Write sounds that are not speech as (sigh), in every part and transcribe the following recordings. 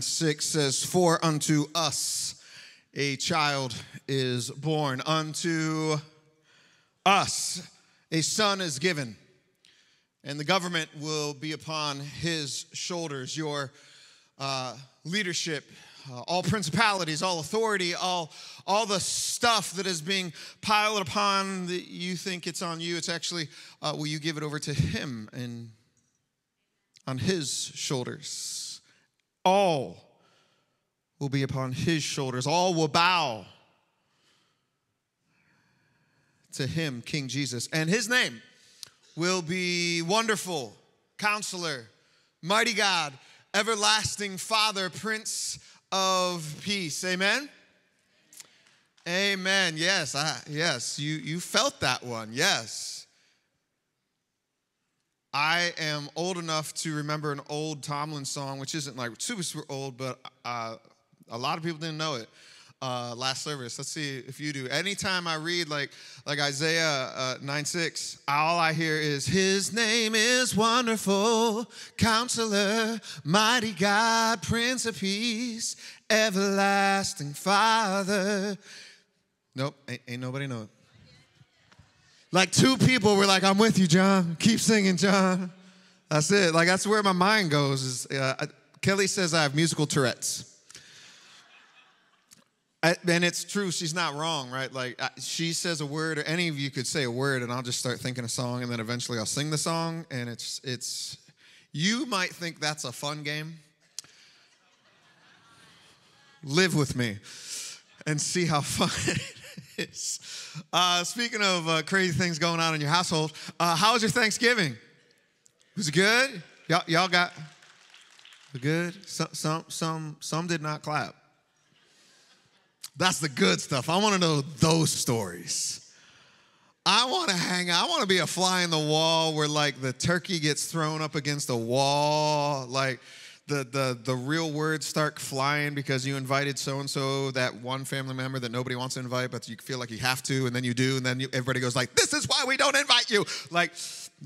9 6 says, For unto us a child is born, unto us a son is given, and the government will be upon his shoulders. Your uh, leadership, uh, all principalities, all authority, all, all the stuff that is being piled upon that you think it's on you, it's actually, uh, will you give it over to him and on his shoulders? All will be upon his shoulders. All will bow to him, King Jesus. And his name will be Wonderful, Counselor, Mighty God, Everlasting Father, Prince of Peace. Amen. Amen. Yes, I, yes, you, you felt that one. Yes. I am old enough to remember an old Tomlin song, which isn't like super, super old, but uh, a lot of people didn't know it. Uh, last service. Let's see if you do. Anytime I read like like Isaiah uh, 9 6, all I hear is His name is wonderful, Counselor, Mighty God, Prince of Peace, Everlasting Father. Nope, ain't, ain't nobody know it. Like two people were like, I'm with you, Jon. Keep singing, Jon. That's it. Like that's where my mind goes. Is uh, Kelly says I have musical Tourette's. I, and it's true, she's not wrong, right? Like, I, she says a word, or any of you could say a word, and I'll just start thinking a song, and then eventually I'll sing the song, and it's, it's, you might think that's a fun game. Live with me and see how (laughs) fun is. Uh, speaking of uh, crazy things going on in your household, uh, how was your Thanksgiving? Was it good? Y'all, y'all got good? Some, some, some, some did not clap. That's the good stuff. I want to know those stories. I want to hang out. I want to be a fly in the wall where like the turkey gets thrown up against a wall, like the the the real words start flying because you invited so and so that one family member that nobody wants to invite, but you feel like you have to, and then you do, and then you, everybody goes like, "This is why we don't invite you." Like,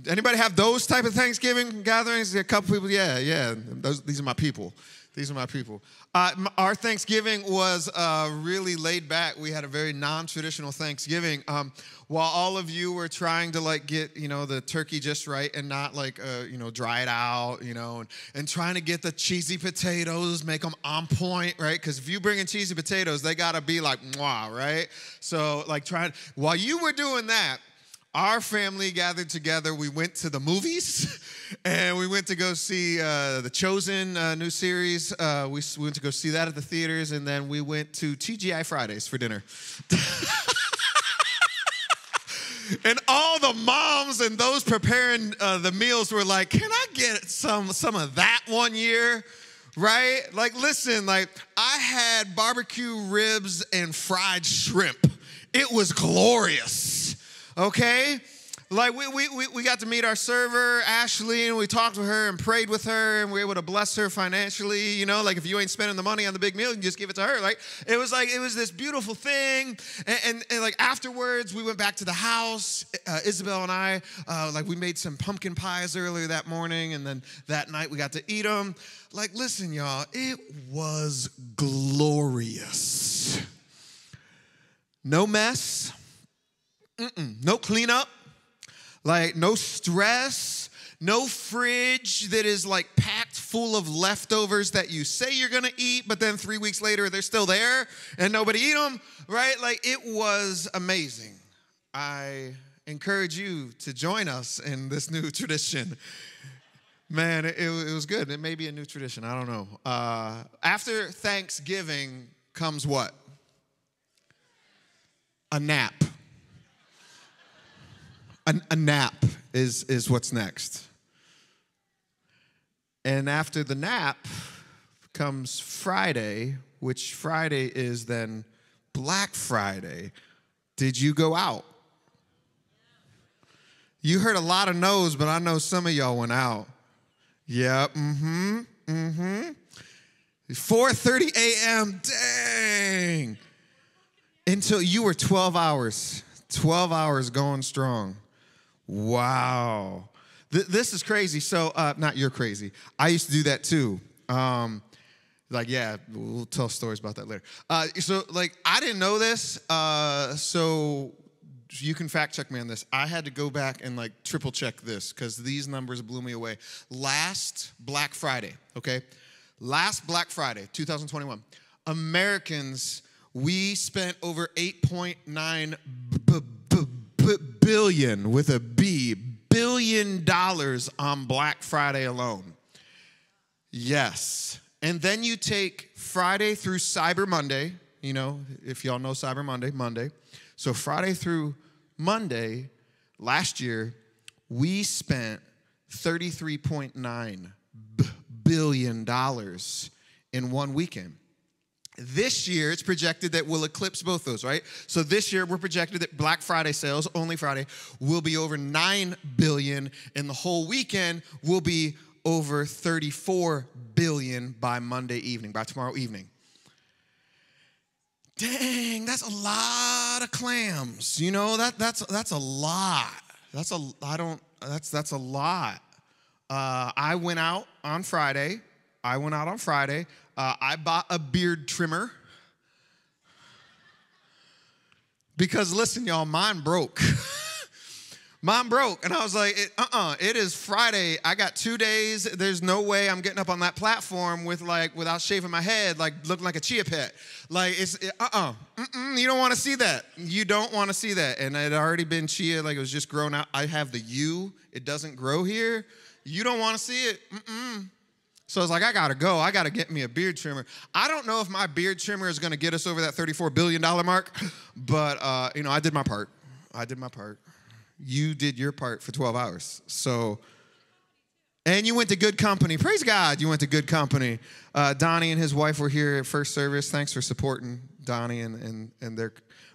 anybody have those type of Thanksgiving gatherings? A couple people, yeah, yeah. Those, these are my people. These are my people. Uh, our Thanksgiving was uh, really laid back. We had a very non-traditional Thanksgiving. Um, while all of you were trying to like get you know the turkey just right and not like uh, you know dry it out, you know, and, and trying to get the cheesy potatoes, make them on point, right? Because if you bring in cheesy potatoes, they gotta be like mwah, right? So like trying while you were doing that our family gathered together. We went to the movies (laughs) and we went to go see uh, the Chosen uh, new series. Uh, we, we, went to go see that at the theaters, and then we went to TGI Fridays for dinner. (laughs) and all the moms and those preparing uh, the meals were like, "Can I get some some of that one year?" Right? Like, listen, like I had barbecue ribs and fried shrimp. It was glorious okay? Like we, we, we got to meet our server, Ashley, and we talked to her and prayed with her, and we were able to bless her financially. You know, like if you ain't spending the money on the big meal, you just give it to her. Like it was like it was this beautiful thing. And, and, and like afterwards, we went back to the house. Uh, Isabel and I, uh, like we made some pumpkin pies earlier that morning, and then that night we got to eat them. Like, listen, y'all, it was glorious. No mess Mm-mm. No cleanup, like no stress, no fridge that is like packed full of leftovers that you say you're gonna eat, but then three weeks later they're still there and nobody eat them, right? Like it was amazing. I encourage you to join us in this new tradition. Man, it, it was good. It may be a new tradition. I don't know. Uh, after Thanksgiving comes what? A nap. A, a nap is, is what's next. And after the nap comes Friday, which Friday is then Black Friday. Did you go out? You heard a lot of no's, but I know some of y'all went out. Yeah, mm-hmm, mm-hmm. 4:30 a.m. Dang. Until you were 12 hours. 12 hours going strong. Wow. Th- this is crazy. So, uh, not you're crazy. I used to do that too. Um, Like, yeah, we'll tell stories about that later. Uh, so, like, I didn't know this. Uh, so, you can fact check me on this. I had to go back and like triple check this because these numbers blew me away. Last Black Friday, okay? Last Black Friday, 2021, Americans, we spent over 8.9 b- b- b- billion with a B, billion dollars on Black Friday alone. Yes. And then you take Friday through Cyber Monday, you know, if y'all know Cyber Monday, Monday. So Friday through Monday last year, we spent $33.9 b- billion in one weekend. This year, it's projected that we'll eclipse both those, right? So this year, we're projected that Black Friday sales, only Friday, will be over 9 billion, and the whole weekend will be over 34 billion by Monday evening, by tomorrow evening. Dang, that's a lot of clams. You know, that that's that's a lot. That's a I don't that's that's a lot. Uh, I went out on Friday. I went out on Friday. Uh, I bought a beard trimmer. Because listen, y'all, mine broke. (laughs) mine broke. And I was like, uh uh-uh, uh it is Friday. I got two days. There's no way I'm getting up on that platform with like, without shaving my head, like looking like a chia pet. Like, it's, uh uh-uh, uh, you don't want to see that. You don't want to see that. And it had already been chia, like it was just grown out. I have the U, it doesn't grow here. You don't want to see it. Mm-mm. So I was like, I gotta go. I gotta get me a beard trimmer. I don't know if my beard trimmer is gonna get us over that $34 billion mark, (laughs) but uh, you know, I did my part. I did my part. You did your part for 12 hours. So, and you went to good company. Praise God, you went to good company. Uh, Donnie and his wife were here at first service. Thanks for supporting Donnie and, and, and their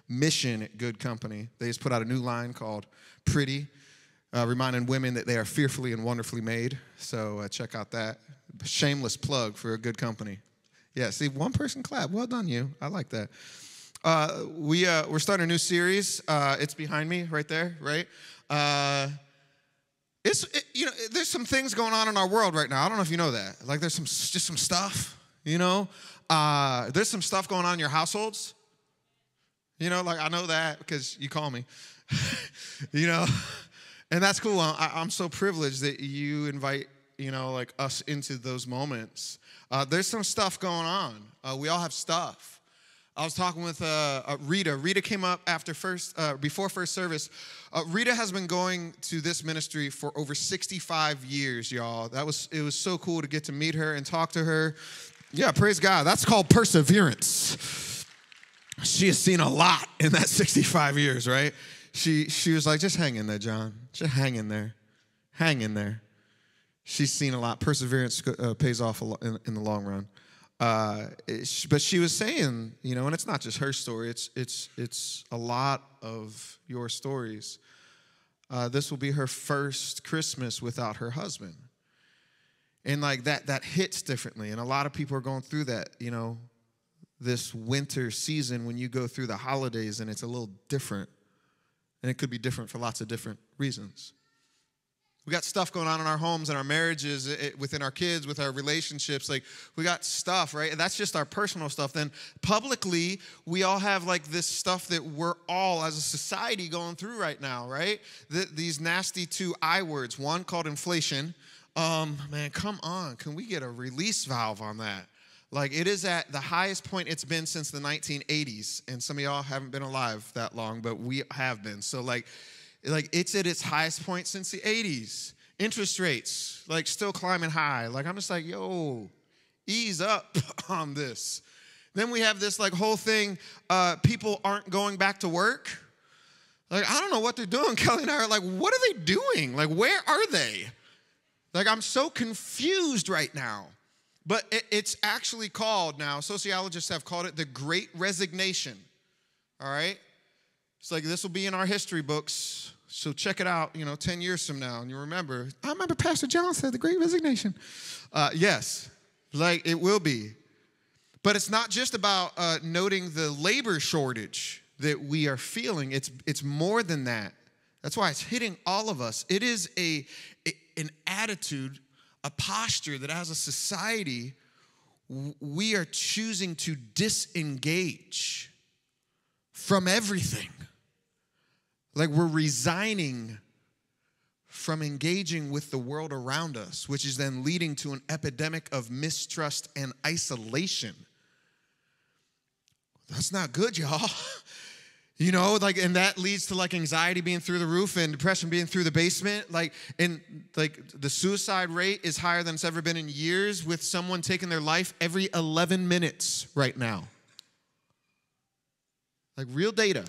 mission at Good Company. They just put out a new line called Pretty, uh, reminding women that they are fearfully and wonderfully made. So uh, check out that shameless plug for a good company. Yeah, see, one person clap. Well done, you. I like that. Uh, we, uh, we're starting a new series. Uh, it's behind me right there, right? Uh, it's, it, you know, there's some things going on in our world right now. I don't know if you know that. Like, there's some, just some stuff, you know? Uh, there's some stuff going on in your households. You know, like, I know that because you call me, (laughs) you know? And that's cool. I, I'm so privileged that you invite you know, like us into those moments. Uh, there's some stuff going on. Uh, we all have stuff. I was talking with uh, uh Rita. Rita came up after first, uh, before first service. Uh, Rita has been going to this ministry for over 65 years, y'all. That was it was so cool to get to meet her and talk to her. Yeah, praise God. That's called perseverance. She has seen a lot in that 65 years, right? She she was like, just hang in there, Jon. Just hang in there, hang in there she's seen a lot. Perseverance uh, pays off in, in, the long run. Uh, but she was saying, you know, and it's not just her story. It's it's it's a lot of your stories. Uh, this will be her first Christmas without her husband, and like that that hits differently. And a lot of people are going through that. You know, this winter season when you go through the holidays, and it's a little different, and it could be different for lots of different reasons. We got stuff going on in our homes and our marriages, it, within our kids, with our relationships. Like, we got stuff, right? That's just our personal stuff. Then, publicly, we all have like this stuff that we're all, as a society, going through right now, right? The, these nasty two I words one called inflation. Um, man, come on. Can we get a release valve on that? Like, it is at the highest point it's been since the 1980s. And some of y'all haven't been alive that long, but we have been. So, like, like it's at its highest point since the 80s. Interest rates, like still climbing high. Like I'm just like, yo, ease up (laughs) on this. Then we have this like whole thing, uh, people aren't going back to work. Like, I don't know what they're doing. (laughs) Kelly and I are like, what are they doing? Like, where are they? Like, I'm so confused right now. But it, it's actually called now, sociologists have called it the Great Resignation. All right? It's like this will be in our history books. So check it out, you know, 10 years from now, and you remember, I remember Pastor Jon said the great resignation. Uh, yes, like it will be. But it's not just about uh, noting the labor shortage that we are feeling, it's, it's more than that. That's why it's hitting all of us. It is a, a an attitude, a posture that as a society, we are choosing to disengage from everything. Like we're resigning from engaging with the world around us, which is then leading to an epidemic of mistrust and isolation. That's not good, y'all. (laughs) You know, like, and that leads to like anxiety being through the roof and depression being through the basement. Like, and like the suicide rate is higher than it's ever been in years with someone taking their life every 11 minutes right now. Like, real data.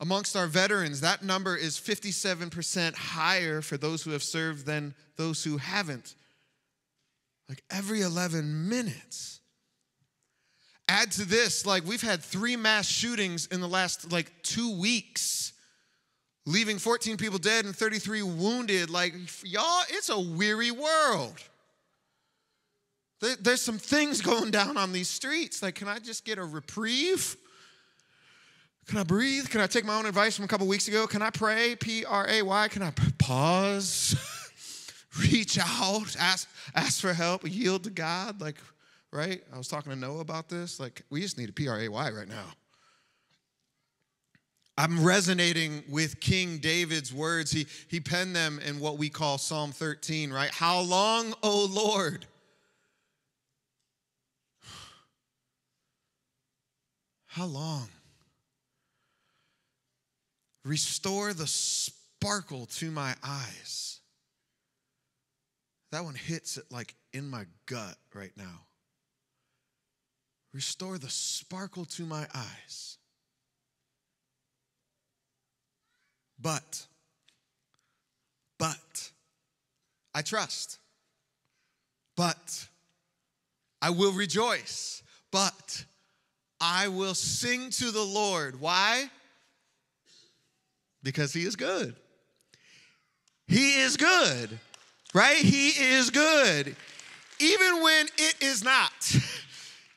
Amongst our veterans, that number is 57% higher for those who have served than those who haven't. Like, every 11 minutes. Add to this, like we've had three mass shootings in the last like two weeks, leaving 14 people dead and 33 wounded. Like, y'all, it's a weary world. There's some things (laughs) going down on these streets. Like, can I just get a reprieve? Can I breathe? Can I take my own advice from a couple weeks ago? Can I pray? P R A Y. Can I pause? (laughs) Reach out, ask, ask for help, yield to God? Like, right? I was talking to Noah about this. Like, we just need a P R A Y right now. I'm resonating with King David's words. He, he penned them in what we call Psalm 13, right? How long, O Lord? (sighs) How long? Restore the sparkle to my eyes. That one hits it like in my gut right now. Restore the sparkle to my eyes. But, but, I trust. But, I will rejoice. But, I will sing to the Lord. Why? Because He is good. He is good, right? He is good. Even when it is not. (laughs)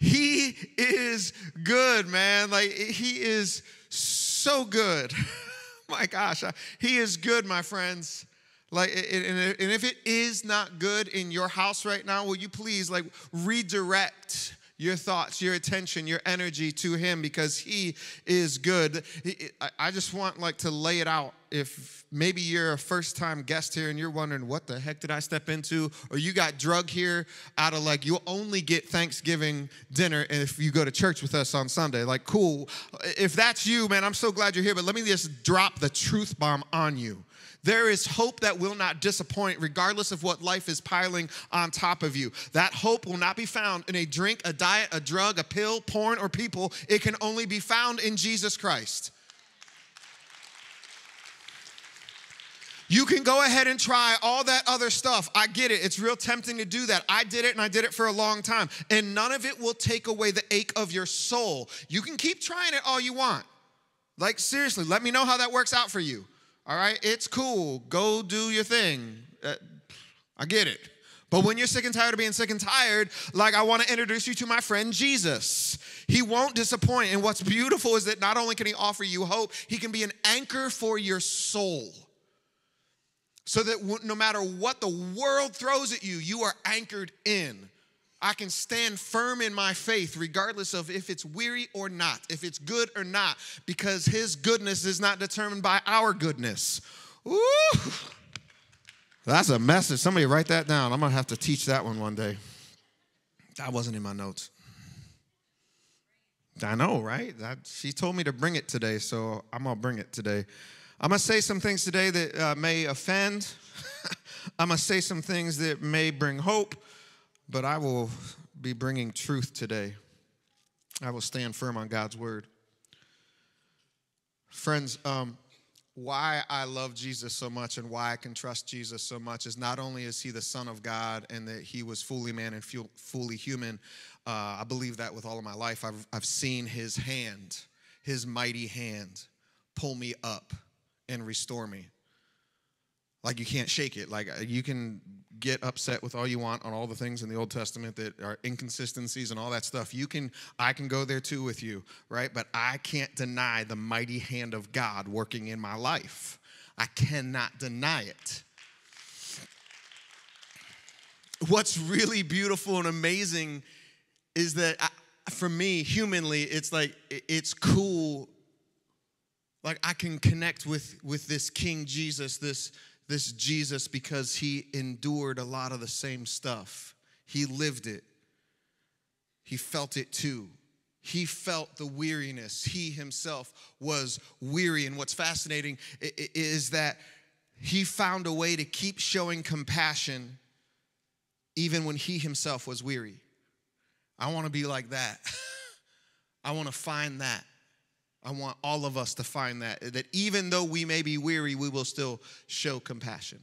He is good, man. Like, he is so good. (laughs) my gosh, he is good, my friends. Like, and if it is not good in your house right now, will you please, like, redirect your thoughts, your attention, your energy to him because he is good. I just want like to lay it out. If maybe you're a first time guest here and you're wondering what the heck did I step into or you got drug here out of like you'll only get Thanksgiving dinner if you go to church with us on Sunday. Like cool. If that's you, man, I'm so glad you're here, but let me just drop the truth bomb on you. There is hope that will not disappoint, regardless of what life is piling on top of you. That hope will not be found in a drink, a diet, a drug, a pill, porn, or people. It can only be found in Jesus Christ. You can go ahead and try all that other stuff. I get it. It's real tempting to do that. I did it and I did it for a long time. And none of it will take away the ache of your soul. You can keep trying it all you want. Like, seriously, let me know how that works out for you. All right, it's cool. Go do your thing. Uh, I get it. But when you're sick and tired of being sick and tired, like I want to introduce you to my friend Jesus. He won't disappoint. And what's beautiful is that not only can he offer you hope, he can be an anchor for your soul. So that no matter what the world throws at you, you are anchored in. I can stand firm in my faith regardless of if it's weary or not, if it's good or not, because his goodness is not determined by our goodness. Ooh. That's a message. Somebody write that down. I'm going to have to teach that one one day. That wasn't in my notes. I know, right? That, she told me to bring it today, so I'm going to bring it today. I'm going to say some things today that uh, may offend. (laughs) I'm going to say some things that may bring hope but I will be bringing truth today. I will stand firm on God's word. Friends, um, why I love Jesus so much and why I can trust Jesus so much is not only is he the Son of God and that he was fully man and fully human, uh, I believe that with all of my life. I've, I've seen his hand, his mighty hand, pull me up and restore me. Like you can't shake it. Like uh, you can get upset with all you want on all the things in the Old Testament that are inconsistencies and all that stuff. You can, I can go there too with you, right? But I can't deny the mighty hand of God working in my life. I cannot deny it. what's really beautiful and amazing is that I, for me, humanly, it's like it's cool. Like I can connect with with this King Jesus, this this Jesus, because he endured a lot of the same stuff. He lived it. He felt it too. He felt the weariness. He himself was weary. And what's fascinating is that he found a way to keep showing compassion even when he himself was weary. I want to be like that. (laughs) I want to find that. I want all of us to find that. That even though we may be weary, we will still show compassion.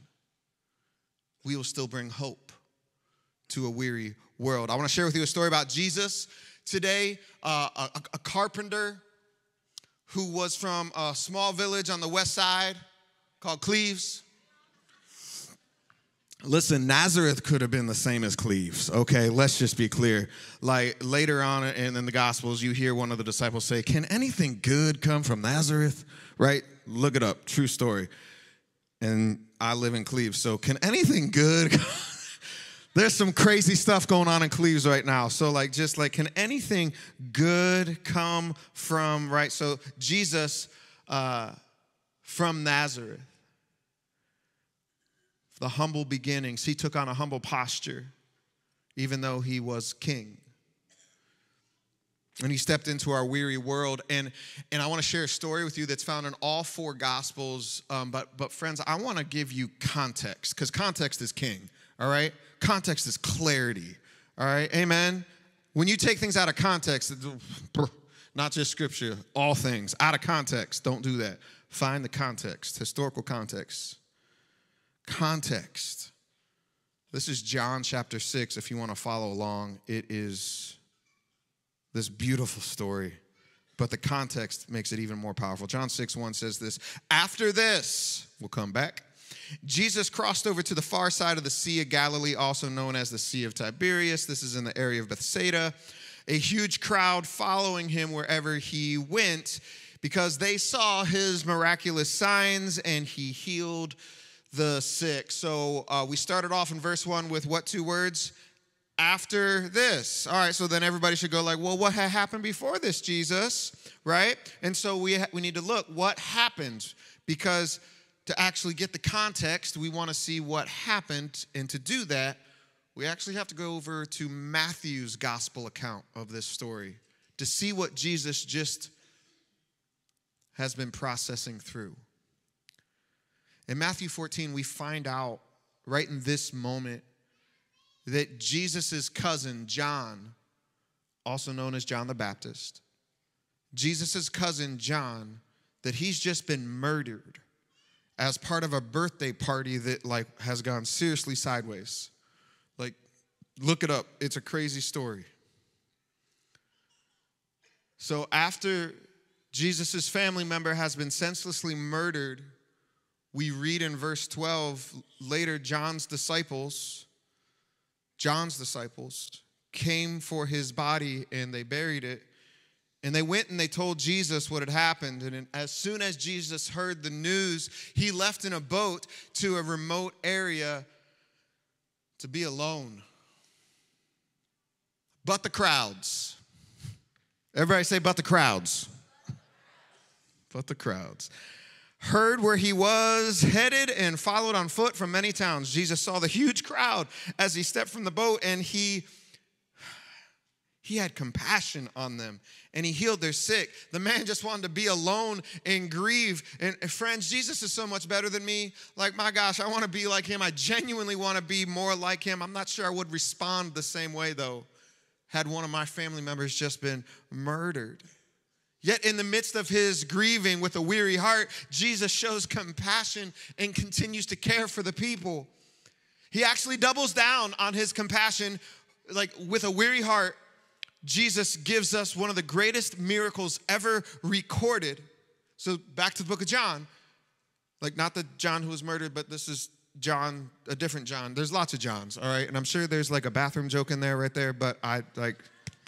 We will still bring hope to a weary world. I want to share with you a story about Jesus today, uh, a, a carpenter who was from a small village on the west side called Cleves. Listen, Nazareth could have been the same as Cleves, okay? Let's just be clear. Like later on in, in the Gospels, you hear one of the disciples say, Can anything good come from Nazareth? Right? Look it up, true story. And I live in Cleves, so can anything good? (laughs) There's some crazy stuff going on in Cleves right now. So, like, just like, can anything good come from, right? So, Jesus uh, from Nazareth the humble beginnings. He took on a humble posture, even though he was king. And he stepped into our weary world. And, and I want to share a story with you that's found in all four gospels. Um, but, but, friends, I want to give you context because context is king, all right? Context is clarity, all right? Amen? When you take things out of context, not just scripture, all things out of context, don't do that. Find the context, historical context context. This is John chapter 6, if you want to follow along. It is this beautiful story, but the context makes it even more powerful. John 6 1 says this After this, we'll come back. Jesus crossed over to the far side of the Sea of Galilee, also known as the Sea of Tiberias. This is in the area of Bethsaida. A huge crowd following him wherever he went because they saw his miraculous signs and he healed the sick. So uh, we started off in verse one with what two words? After this. All right, so then everybody should go like, well, what had happened before this, Jesus? Right? And so we, ha- we need to look what happened because to actually get the context, we want to see what happened. And to do that, we actually have to go over to Matthew's gospel account of this story to see what Jesus just has been processing through. In Matthew 14, we find out right in this moment that Jesus' cousin, John, also known as John the Baptist, Jesus' cousin, John, that he's just been murdered as part of a birthday party that like has gone seriously sideways. Like, look it up. It's a crazy story. So after Jesus' family member has been senselessly murdered we read in verse 12 later, John's disciples, John's disciples came for his body and they buried it. And they went and they told Jesus what had happened. And as soon as Jesus heard the news, he left in a boat to a remote area to be alone. But the crowds. Everybody say, but the crowds. But the crowds heard where he was headed and followed on foot from many towns. Jesus saw the huge crowd as he stepped from the boat and he he had compassion on them and he healed their sick. The man just wanted to be alone and grieve. And friends, Jesus is so much better than me. Like, my gosh, I want to be like him. I genuinely want to be more like him. I'm not sure I would respond the same way, though, had one of my family members just been murdered. Yet, in the midst of his grieving with a weary heart, Jesus shows compassion and continues to care for the people. He actually doubles down on his compassion, like with a weary heart. Jesus gives us one of the greatest miracles ever recorded. So, back to the book of John, like not the John who was murdered, but this is John, a different John. There's lots of Johns, all right? And I'm sure there's like a bathroom joke in there right there, but I like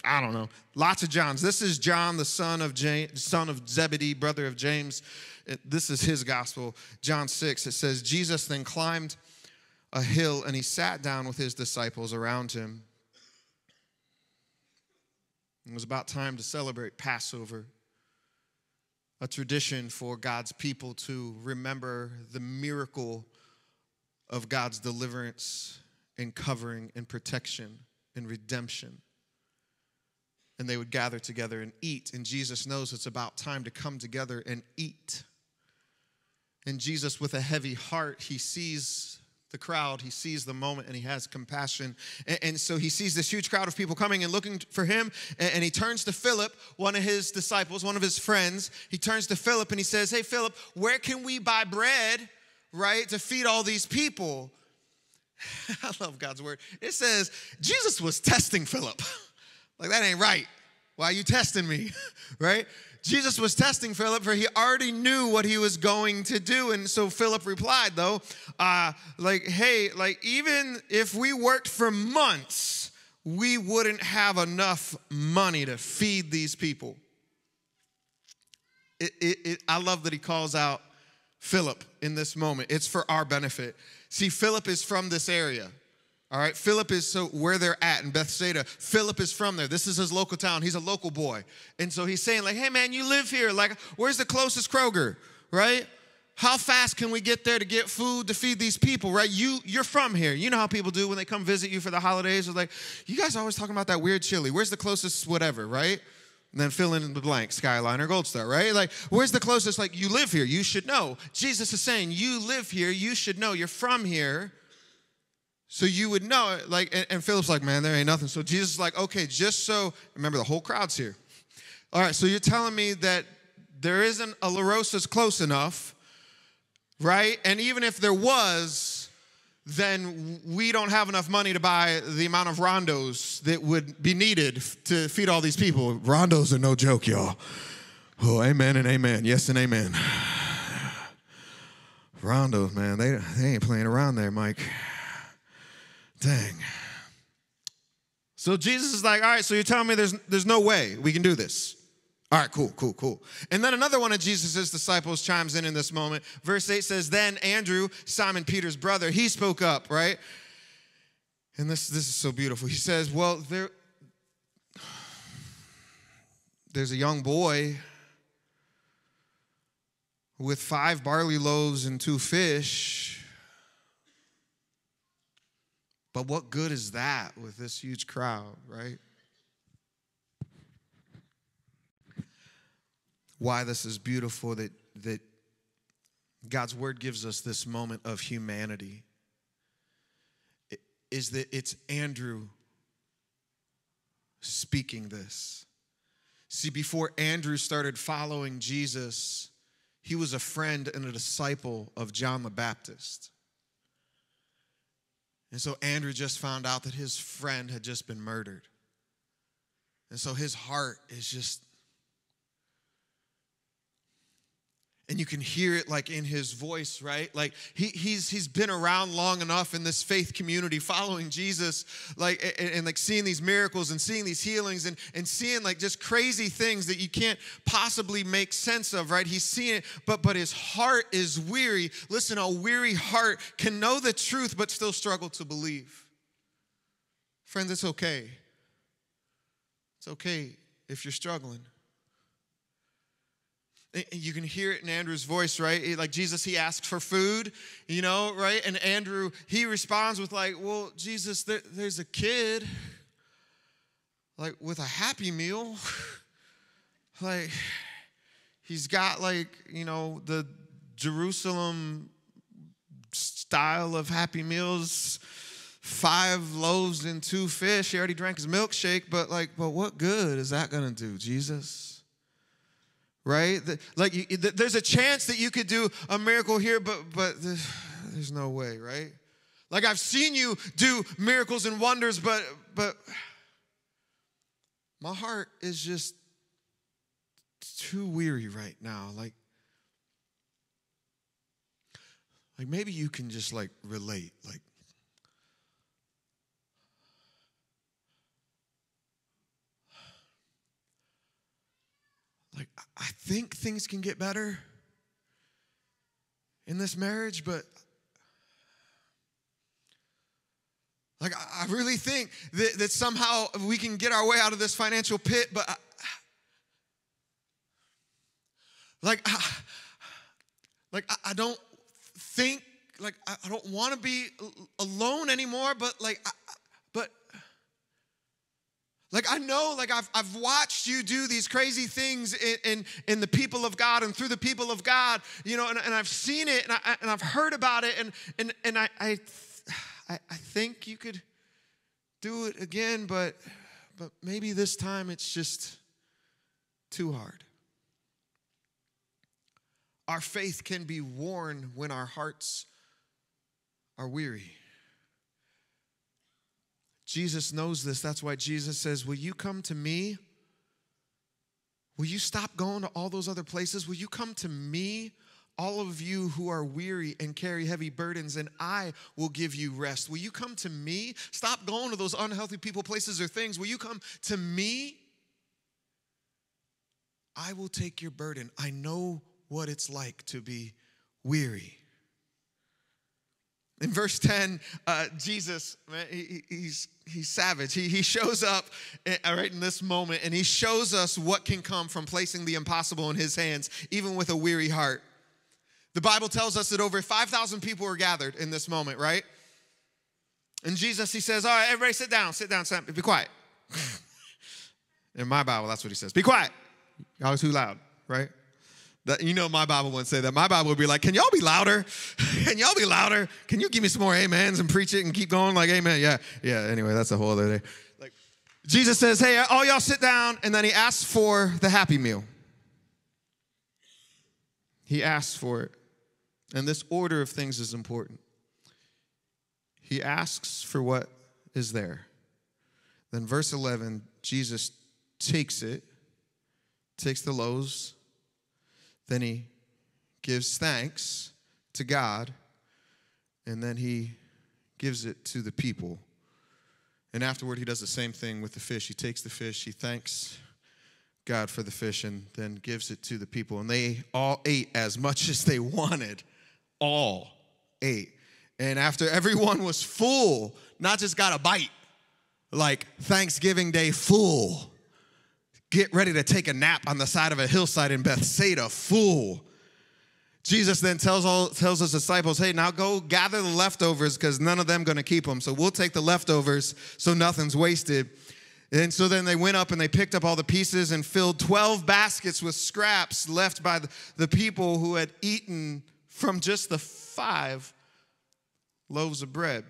I don't know. Lots of Johns. This is John, the son of James, son of Zebedee, brother of James. This is his gospel. John 6. It says, Jesus then climbed a hill and he sat down with his disciples around him. It was about time to celebrate Passover, a tradition for God's people to remember the miracle of God's deliverance and covering and protection and redemption. And they would gather together and eat. And Jesus knows it's about time to come together and eat. And Jesus, with a heavy heart, he sees the crowd, he sees the moment, and he has compassion. And, and so he sees this huge crowd of people coming and looking for him. And, and he turns to Philip, one of his disciples, one of his friends. He turns to Philip and he says, Hey, Philip, where can we buy bread, right, to feed all these people? (laughs) I love God's word. It says Jesus was testing Philip. (laughs) like, that ain't right. Why are you testing me? (laughs) right? Jesus was testing Philip, for he already knew what he was going to do. And so Philip replied, though, uh, like, hey, like, even if we worked for months, we wouldn't have enough money to feed these people. It, it, it, I love that he calls out Philip in this moment. It's for our benefit. See, Philip is from this area. All right, Philip is so where they're at in Bethsaida. Philip is from there. This is his local town. He's a local boy. And so he's saying, like, hey man, you live here. Like, where's the closest Kroger? Right? How fast can we get there to get food to feed these people, right? You you're from here. You know how people do when they come visit you for the holidays. They're like, you guys always talking about that weird chili. Where's the closest whatever, right? And then fill in the blank, Skyline or Gold Star, right? Like, where's the closest? Like, you live here, you should know. Jesus is saying, you live here, you should know. You're from here. So you would know. Like, and, and Philip's like, man, there ain't nothing. So Jesus is like, okay, just so remember the whole crowd's here. All right, so you're telling me that there isn't a La Rosa's close enough, right? And even if there was, then we don't have enough money to buy the amount of rondos that would be needed to feed all these people. Rondos are no joke, y'all. Oh, amen and amen. Yes and amen. (sighs) Rondos, man, they, they ain't playing around there, Mike. Dang. So Jesus is like, all right, so you're telling me there's, there's no way we can do this. All right, cool, cool, cool. And then another one of Jesus' disciples chimes in in this moment. Verse 8 says, Then Andrew, Simon Peter's brother, he spoke up, right? And this, this is so beautiful. He says, Well, there, there's a young boy with five barley loaves and two fish. But what good is that with this huge crowd, right? Why this is beautiful that, that God's word gives us this moment of humanity is that it's Andrew speaking this. See, before Andrew started following Jesus, he was a friend and a disciple of John the Baptist. And so Andrew just found out that his friend had just been murdered. And so his heart is just and you can hear it like in his voice right? Like he, he's he's been around long enough in this faith community following jesus like and, and, like seeing these miracles and seeing these healings and and seeing like just crazy things that you can't possibly make sense of right? He's seeing it but but his heart is weary. Listen a weary heart can know the truth but still struggle to believe. Friends it's okay. It's okay if you're struggling you can hear it in Andrew's voice, right? Like Jesus, he asks for food, you know, right? And Andrew, he responds with, like, well, Jesus, there, there's a kid, like, with a happy meal. (laughs) like, he's got, like, you know, the Jerusalem style of happy meals five loaves and two fish. He already drank his milkshake, but, like, but what good is that gonna do, Jesus? Right? Like there's a chance that you could do a miracle here, but but there's no way, right? Like I've seen you do miracles and wonders, but but my heart is just too weary right now. Like like maybe you can just like relate, like like, I think things can get better in this marriage, but Like, I really think that, that somehow we can get our way out of this financial pit, but I, like, I, like I don't think, like, I don't want to be alone anymore, but like, I, like I know, like I've, I've watched you do these crazy things in, in, in the people of God and through the people of God, you know, and, and I've seen it and, I, and I've heard about it and, and, and I, I, I, I think you could do it again, but, but maybe this time it's just too hard. Our faith can be worn when our hearts are weary. Jesus knows this. That's why Jesus says, Will you come to me? Will you stop going to all those other places? Will you come to me, all of you who are weary and carry heavy burdens, and I will give you rest? Will you come to me? Stop going to those unhealthy people, places, or things. Will you come to me? I will take your burden. I know what it's like to be weary. In verse 10, uh, Jesus, he, he's, he's savage. He, he shows up eh, right in this moment and he shows us what can come from placing the impossible in his hands, even with a weary heart. The Bible tells us that over 5,000 people were gathered in this moment, right? And Jesus, he says, All right, everybody sit down, sit down, sit down. be quiet. (laughs) in my Bible, that's what he says. Be quiet. Y'all too loud, right? That, you know, my Bible wouldn't say that. My Bible would be like, can y'all be louder? (laughs) can y'all be louder? Can you give me some more amens and preach it and keep going like amen? Yeah, yeah. Anyway, that's a whole other day. Like, Jesus says, hey, all y'all sit down, and then he asks for the happy meal. He asks for it. And this order of things is important. He asks for what is there. Then, verse 11, Jesus takes it, takes the loaves then he gives thanks to God, and then he gives it to the people. And afterward, he does the same thing with the fish. He takes the fish, he thanks God for the fish, and then gives it to the people. And they all ate as much as they wanted. All ate. And after everyone was full, not just got a bite, like Thanksgiving Day full, get ready to take a nap on the side of a hillside in Bethsaida, fool. Jesus then tells all tells his disciples, "Hey, now go gather the leftovers because none of them going to keep them. So we'll take the leftovers so nothing's wasted." And so then they went up and they picked up all the pieces and filled 12 baskets with scraps left by the people who had eaten from just the five loaves of bread.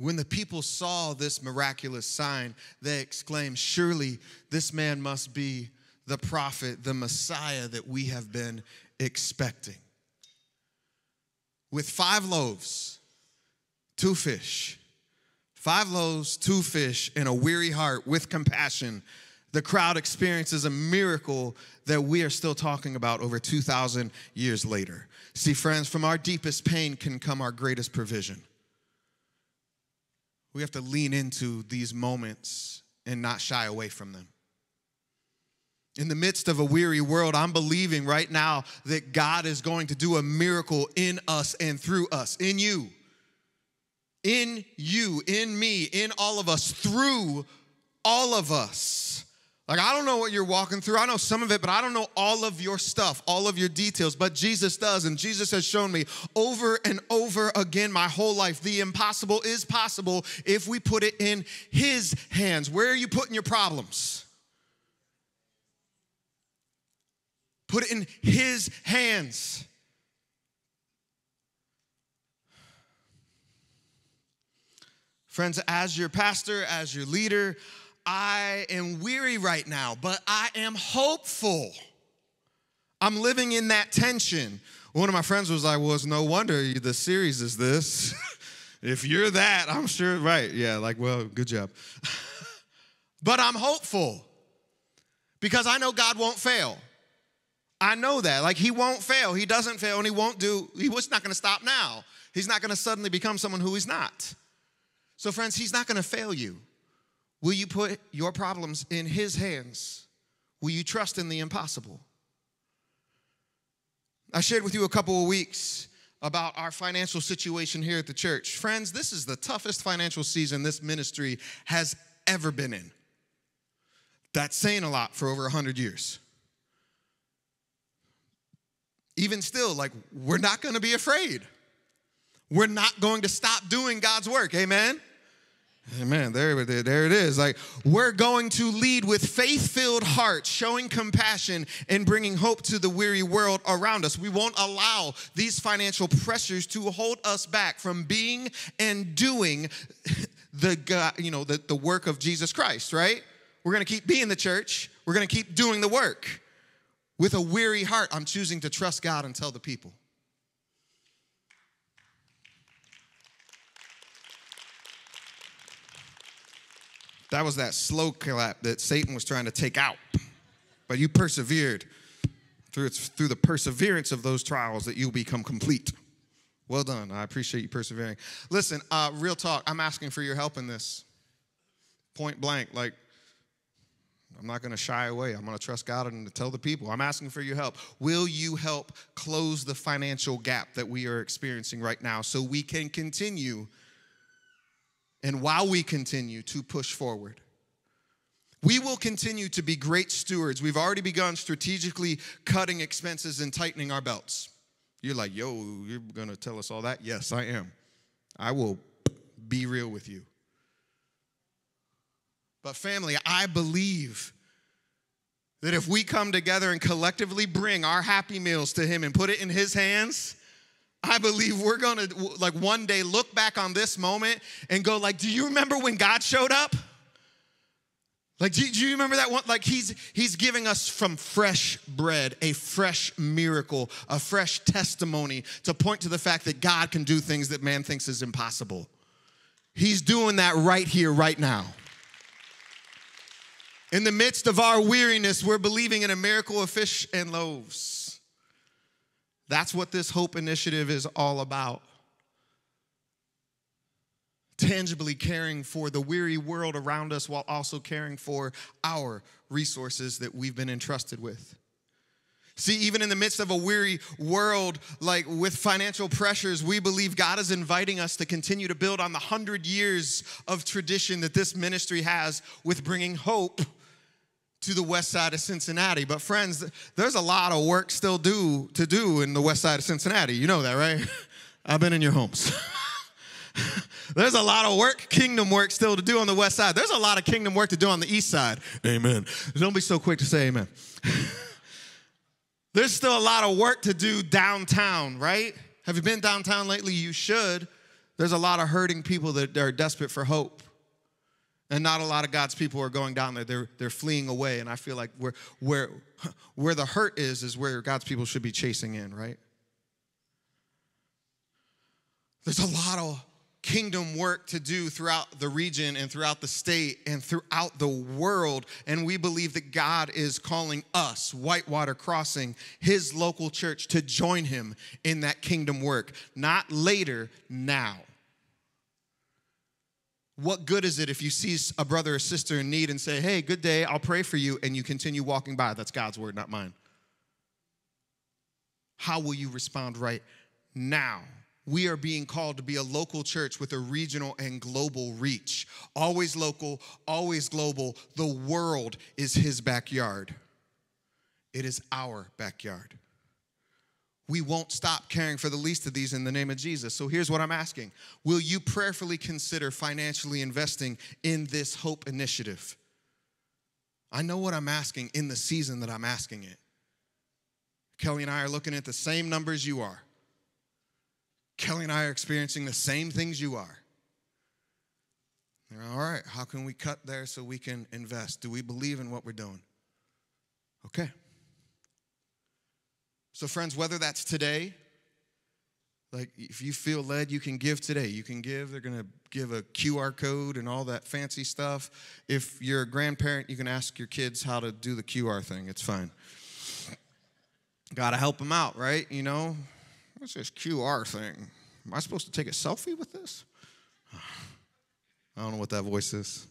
When the people saw this miraculous sign, they exclaimed, Surely this man must be the prophet, the Messiah that we have been expecting. With five loaves, two fish, five loaves, two fish, and a weary heart with compassion, the crowd experiences a miracle that we are still talking about over 2,000 years later. See, friends, from our deepest pain can come our greatest provision. We have to lean into these moments and not shy away from them. In the midst of a weary world, I'm believing right now that God is going to do a miracle in us and through us, in you. In you, in me, in all of us, through all of us. Like, I don't know what you're walking through. I know some of it, but I don't know all of your stuff, all of your details. But Jesus does. And Jesus has shown me over and over again my whole life the impossible is possible if we put it in His hands. Where are you putting your problems? Put it in His hands. Friends, as your pastor, as your leader, I am weary right now, but I am hopeful. I'm living in that tension. One of my friends was like, Well, it's no wonder the series is this. (laughs) if you're that, I'm sure, right. Yeah, like, well, good job. (laughs) but I'm hopeful because I know God won't fail. I know that. Like, He won't fail. He doesn't fail, and He won't do, He was not going to stop now. He's not going to suddenly become someone who He's not. So, friends, He's not going to fail you. Will you put your problems in His hands? Will you trust in the impossible? I shared with you a couple of weeks about our financial situation here at the church. Friends, this is the toughest financial season this ministry has ever been in. That's saying a lot for over 100 years. Even still, like, we're not gonna be afraid. We're not going to stop doing God's work. Amen? Amen. There, there it is. Like, we're going to lead with faith filled hearts, showing compassion and bringing hope to the weary world around us. We won't allow these financial pressures to hold us back from being and doing (laughs) the, you know, the, the work of Jesus Christ, right? We're going to keep being the church. We're going to keep doing the work. With a weary heart, I'm choosing to trust God and tell the people. That was that slow clap that Satan was trying to take out. But you persevered. Through, it's through the perseverance of those trials that you'll become complete. Well done. I appreciate you persevering. Listen, uh, real talk, I'm asking for your help in this. Point blank. Like, I'm not going to shy away. I'm going to trust God and tell the people. I'm asking for your help. Will you help close the financial gap that we are experiencing right now so we can continue and while we continue to push forward? We will continue to be great stewards. We've already begun strategically cutting expenses and tightening our belts. You're like, yo, you're going to tell us all that? Yes, I am. I will be real with you. But, family, I believe that if we come together and collectively bring our happy meals to Him and put it in His hands, I believe we're gonna like one day look back on this moment and go like, do you remember when God showed up? Like, do, you remember that one? Like, he's he's giving us from fresh bread, a fresh miracle, a fresh testimony to point to the fact that God can do things that man thinks is impossible. He's doing that right here, right now. In the midst of our weariness, we're believing in a miracle of fish and loaves. That's what this Hope Initiative is all about. Tangibly caring for the weary world around us while also caring for our resources that we've been entrusted with. See, even in the midst of a weary world, like with financial pressures, we believe God is inviting us to continue to build on the hundred years of tradition that this ministry has with bringing hope to the west side of Cincinnati. But friends, there's a lot of work still do to do in the west side of Cincinnati. You know that, right? (laughs) I've been in your homes. (laughs) there's a lot of work, kingdom work still to do on the west side. There's a lot of kingdom work to do on the east side. Amen. Don't be so quick to say amen. (laughs) there's still a lot of work to do downtown, right? Have you been downtown lately? You should. There's a lot of hurting people that are desperate for hope. And not a lot of God's people are going down there. They're, they're fleeing away. And I feel like where, where, where the hurt is, is where God's people should be chasing in, right? There's a lot of kingdom work to do throughout the region and throughout the state and throughout the world. And we believe that God is calling us, Whitewater Crossing, his local church, to join him in that kingdom work. Not later, now. What good is it if you see a brother or sister in need and say, hey, good day, I'll pray for you, and you continue walking by? That's God's word, not mine. How will you respond right now? We are being called to be a local church with a regional and global reach. Always local, always global. The world is his backyard, it is our backyard we won't stop caring for the least of these in the name of Jesus. So here's what I'm asking Will you prayerfully consider financially investing in this hope initiative? I know what I'm asking in the season that I'm asking it. Kelly and I are looking at the same numbers you are. Kelly and I are experiencing the same things you are. All right, how can we cut there so we can invest? Do we believe in what we're doing? Okay. So, friends, whether that's today, like if you feel led, you can give today. You can give. They're going to give a QR code and all that fancy stuff. If you're a grandparent, you can ask your kids how to do the QR thing. It's fine. Got to help them out, right? You know, what's this QR thing? Am I supposed to take a selfie with this? (sighs) I don't know what that voice is.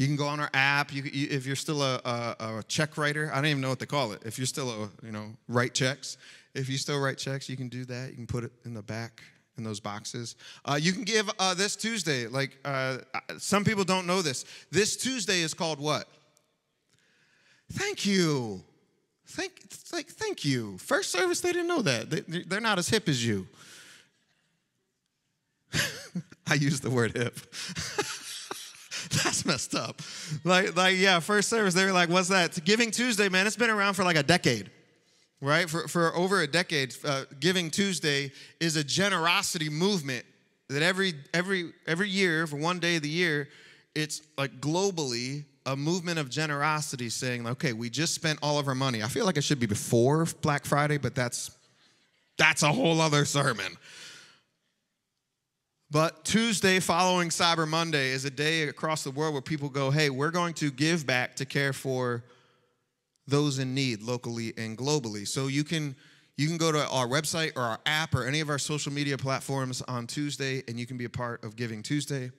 You can go on our app. You, you, if you're still a, a, a, check writer, I don't even know what they call it. If you're still a, you know, write checks, If you still write checks, you can do that. You can put it in the back in those boxes. Uh, you can give uh, this Tuesday. Like uh, some people don't know this. This Tuesday is called what? Thank you. Thank, like, thank you. First service, they didn't know that. They, they're not as hip as you. (laughs) I use the word hip. (laughs) (laughs) That's messed up. Like, like, yeah, first service, they were like, what's that? Giving Tuesday, man, it's been around for like a decade, right? For, for over a decade, uh, Giving Tuesday is a generosity movement that every, every, every year, for one day of the year, it's like globally a movement of generosity saying, okay, we just spent all of our money. I feel like it should be before Black Friday, but that's that's a whole other sermon. But Tuesday following Cyber Monday is a day across the world where people go, hey, we're going to give back to care for those in need locally and globally. So you can you can go to our website or our app or any of our social media platforms on Tuesday and you can be a part of Giving Tuesday.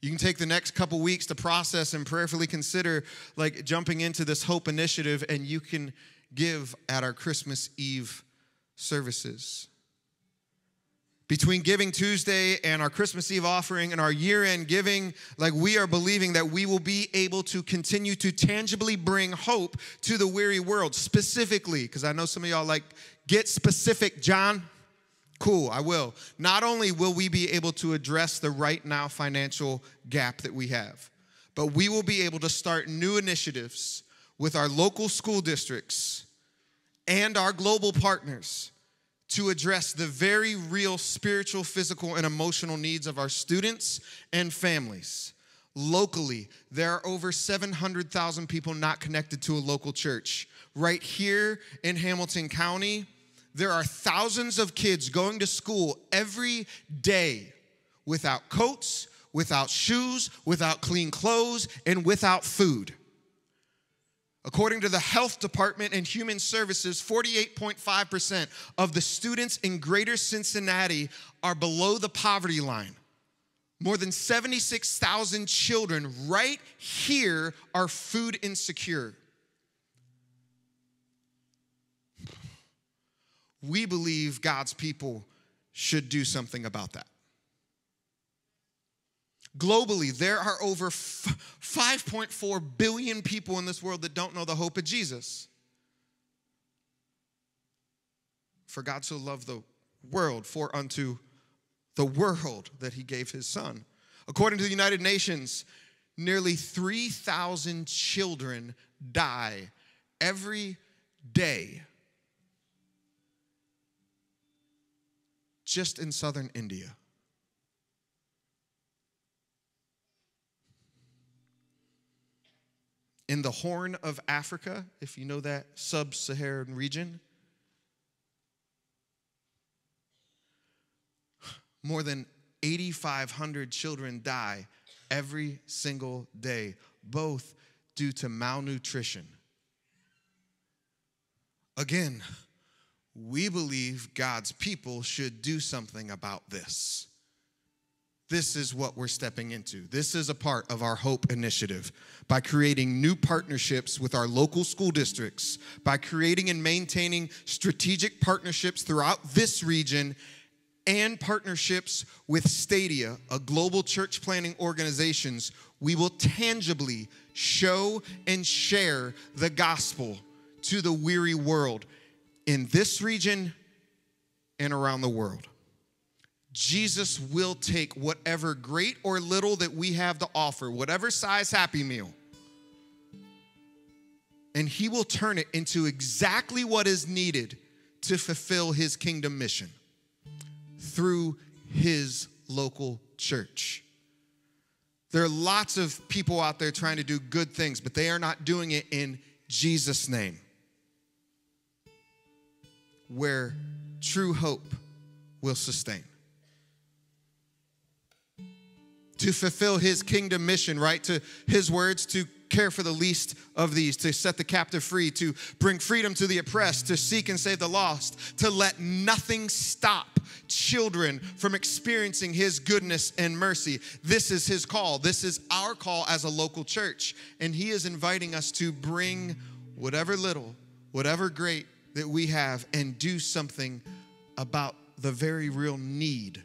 You can take the next couple weeks to process and prayerfully consider like jumping into this hope initiative and you can give at our Christmas Eve services. Between Giving Tuesday and our Christmas Eve offering and our year end giving, like we are believing that we will be able to continue to tangibly bring hope to the weary world, specifically, because I know some of y'all like, get specific, Jon. Cool, I will. Not only will we be able to address the right now financial gap that we have, but we will be able to start new initiatives with our local school districts and our global partners to address the very real spiritual, physical, and emotional needs of our students and families. Locally, there are over 700,000 people not connected to a local church. Right here in Hamilton County, there are thousands of kids going to school every day without coats, without shoes, without clean clothes, and without food. According to the Health Department and Human Services, 48.5% of the students in greater Cincinnati are below the poverty line. More than 76,000 children right here are food insecure. we believe God's people should do something about that. Globally, there are over 5.4 billion people in this world that don't know the hope of Jesus. For God so loved the world, for unto the world that he gave his son. According to the United Nations, nearly 3,000 children die every day just in southern India. In the Horn of Africa, if you know that sub Saharan region, more than 8,500 children die every single day, both due to malnutrition. Again, we believe God's people should do something about this. This is what we're stepping into. This is a part of our Hope Initiative by creating new partnerships with our local school districts, by creating and maintaining strategic partnerships throughout this region, and partnerships with Stadia, a global church planning organizations. We will tangibly show and share the gospel to the weary world in this region and around the world. Jesus will take whatever great or little that we have to offer, whatever size Happy Meal, and he will turn it into exactly what is needed to fulfill his kingdom mission through his local church. There are lots of people out there trying to do good things, but they are not doing it in Jesus' name where true hope will sustain. To fulfill his kingdom mission, right? To his words, to care for the least of these, to set the captive free, to bring freedom to the oppressed, to seek and save the lost, to let nothing stop children from experiencing his goodness and mercy. This is his call. This is our call as a local church. And he is inviting us to bring whatever little, whatever great that we have and do something about the very real need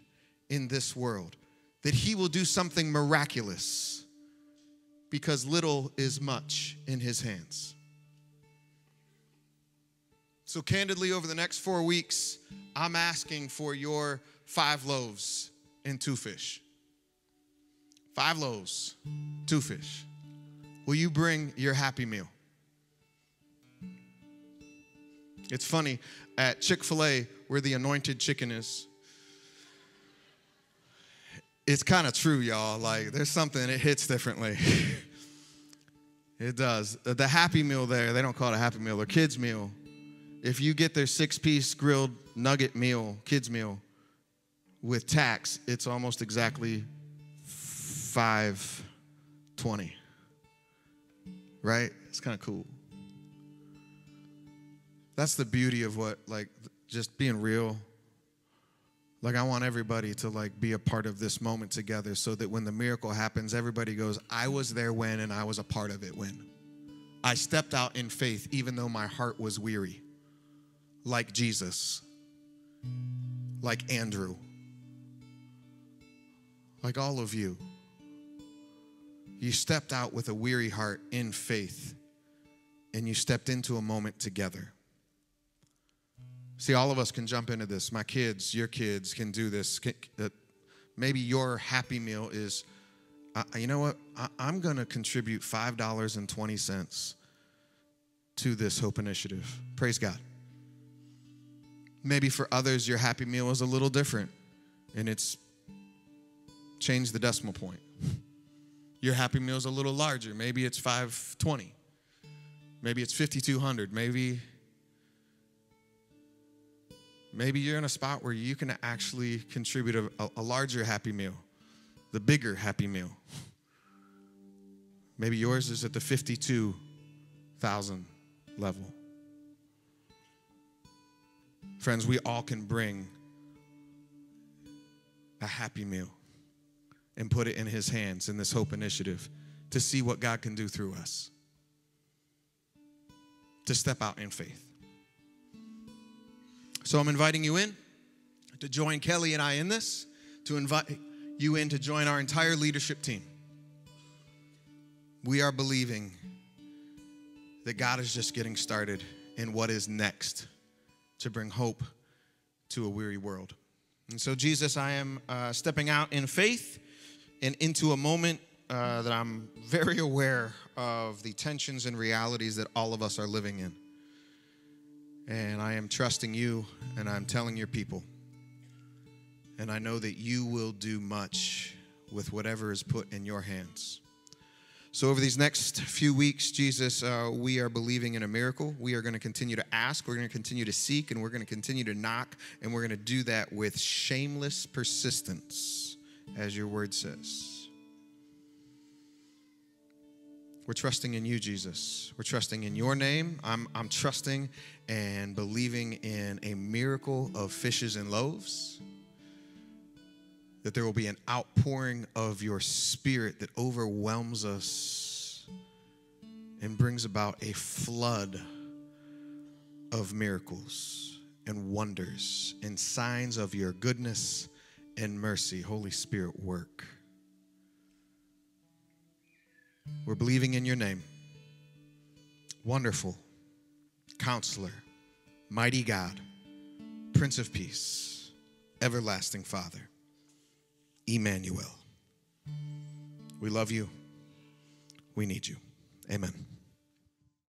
in this world. That He will do something miraculous because little is much in His hands. So, candidly, over the next four weeks, I'm asking for your five loaves and two fish. Five loaves, two fish. Will you bring your happy meal? It's funny, at Chick fil A, where the anointed chicken is, it's kind of true, y'all. Like, there's something, it hits differently. (laughs) it does. The Happy Meal there, they don't call it a Happy Meal, or kids' meal. If you get their six piece grilled nugget meal, kids' meal, with tax, it's almost exactly 520. Right? It's kind of cool. That's the beauty of what, like, just being real. Like, I want everybody to, like, be a part of this moment together so that when the miracle happens, everybody goes, I was there when and I was a part of it when. I stepped out in faith even though my heart was weary. Like Jesus. Like Andrew. Like all of you. You stepped out with a weary heart in faith and you stepped into a moment together. See, all of us can jump into this. My kids, your kids can do this. Maybe your happy meal is, uh, you know what? I, am going to contribute $5.20 to this Hope Initiative. Praise God. Maybe for others, your happy meal is a little different and it's change the decimal point. (laughs) Your happy meal is a little larger. Maybe it's 520. Maybe it's 5200. Maybe maybe you're in a spot where you can actually contribute a, a, larger happy meal, the bigger happy meal. Maybe yours is at the 52,000 level. Friends, we all can bring a happy meal and put it in His hands in this Hope Initiative to see what God can do through us, to step out in faith. So I'm inviting you in to join Kelly and I in this, to invite you in to join our entire leadership team. We are believing that God is just getting started in what is next to bring hope to a weary world. And so, Jesus, I am uh, stepping out in faith and into a moment uh, that I'm very aware of the tensions and realities that all of us are living in. And I am trusting you and I'm telling your people. And I know that you will do much with whatever is put in your hands. So, over these next few weeks, Jesus, uh, we are believing in a miracle. We are going to continue to ask, we're going to continue to seek, and we're going to continue to knock, and we're going to do that with shameless persistence, as your word says. We're trusting in you, Jesus. We're trusting in your name. I'm, I'm trusting and believing in a miracle of fishes and loaves that there will be an outpouring of your spirit that overwhelms us and brings about a flood of miracles and wonders and signs of your goodness and mercy. Holy Spirit, work. We're believing in your name. Wonderful counselor, mighty God, Prince of Peace, everlasting Father. Emmanuel. We love you. We need you. Amen.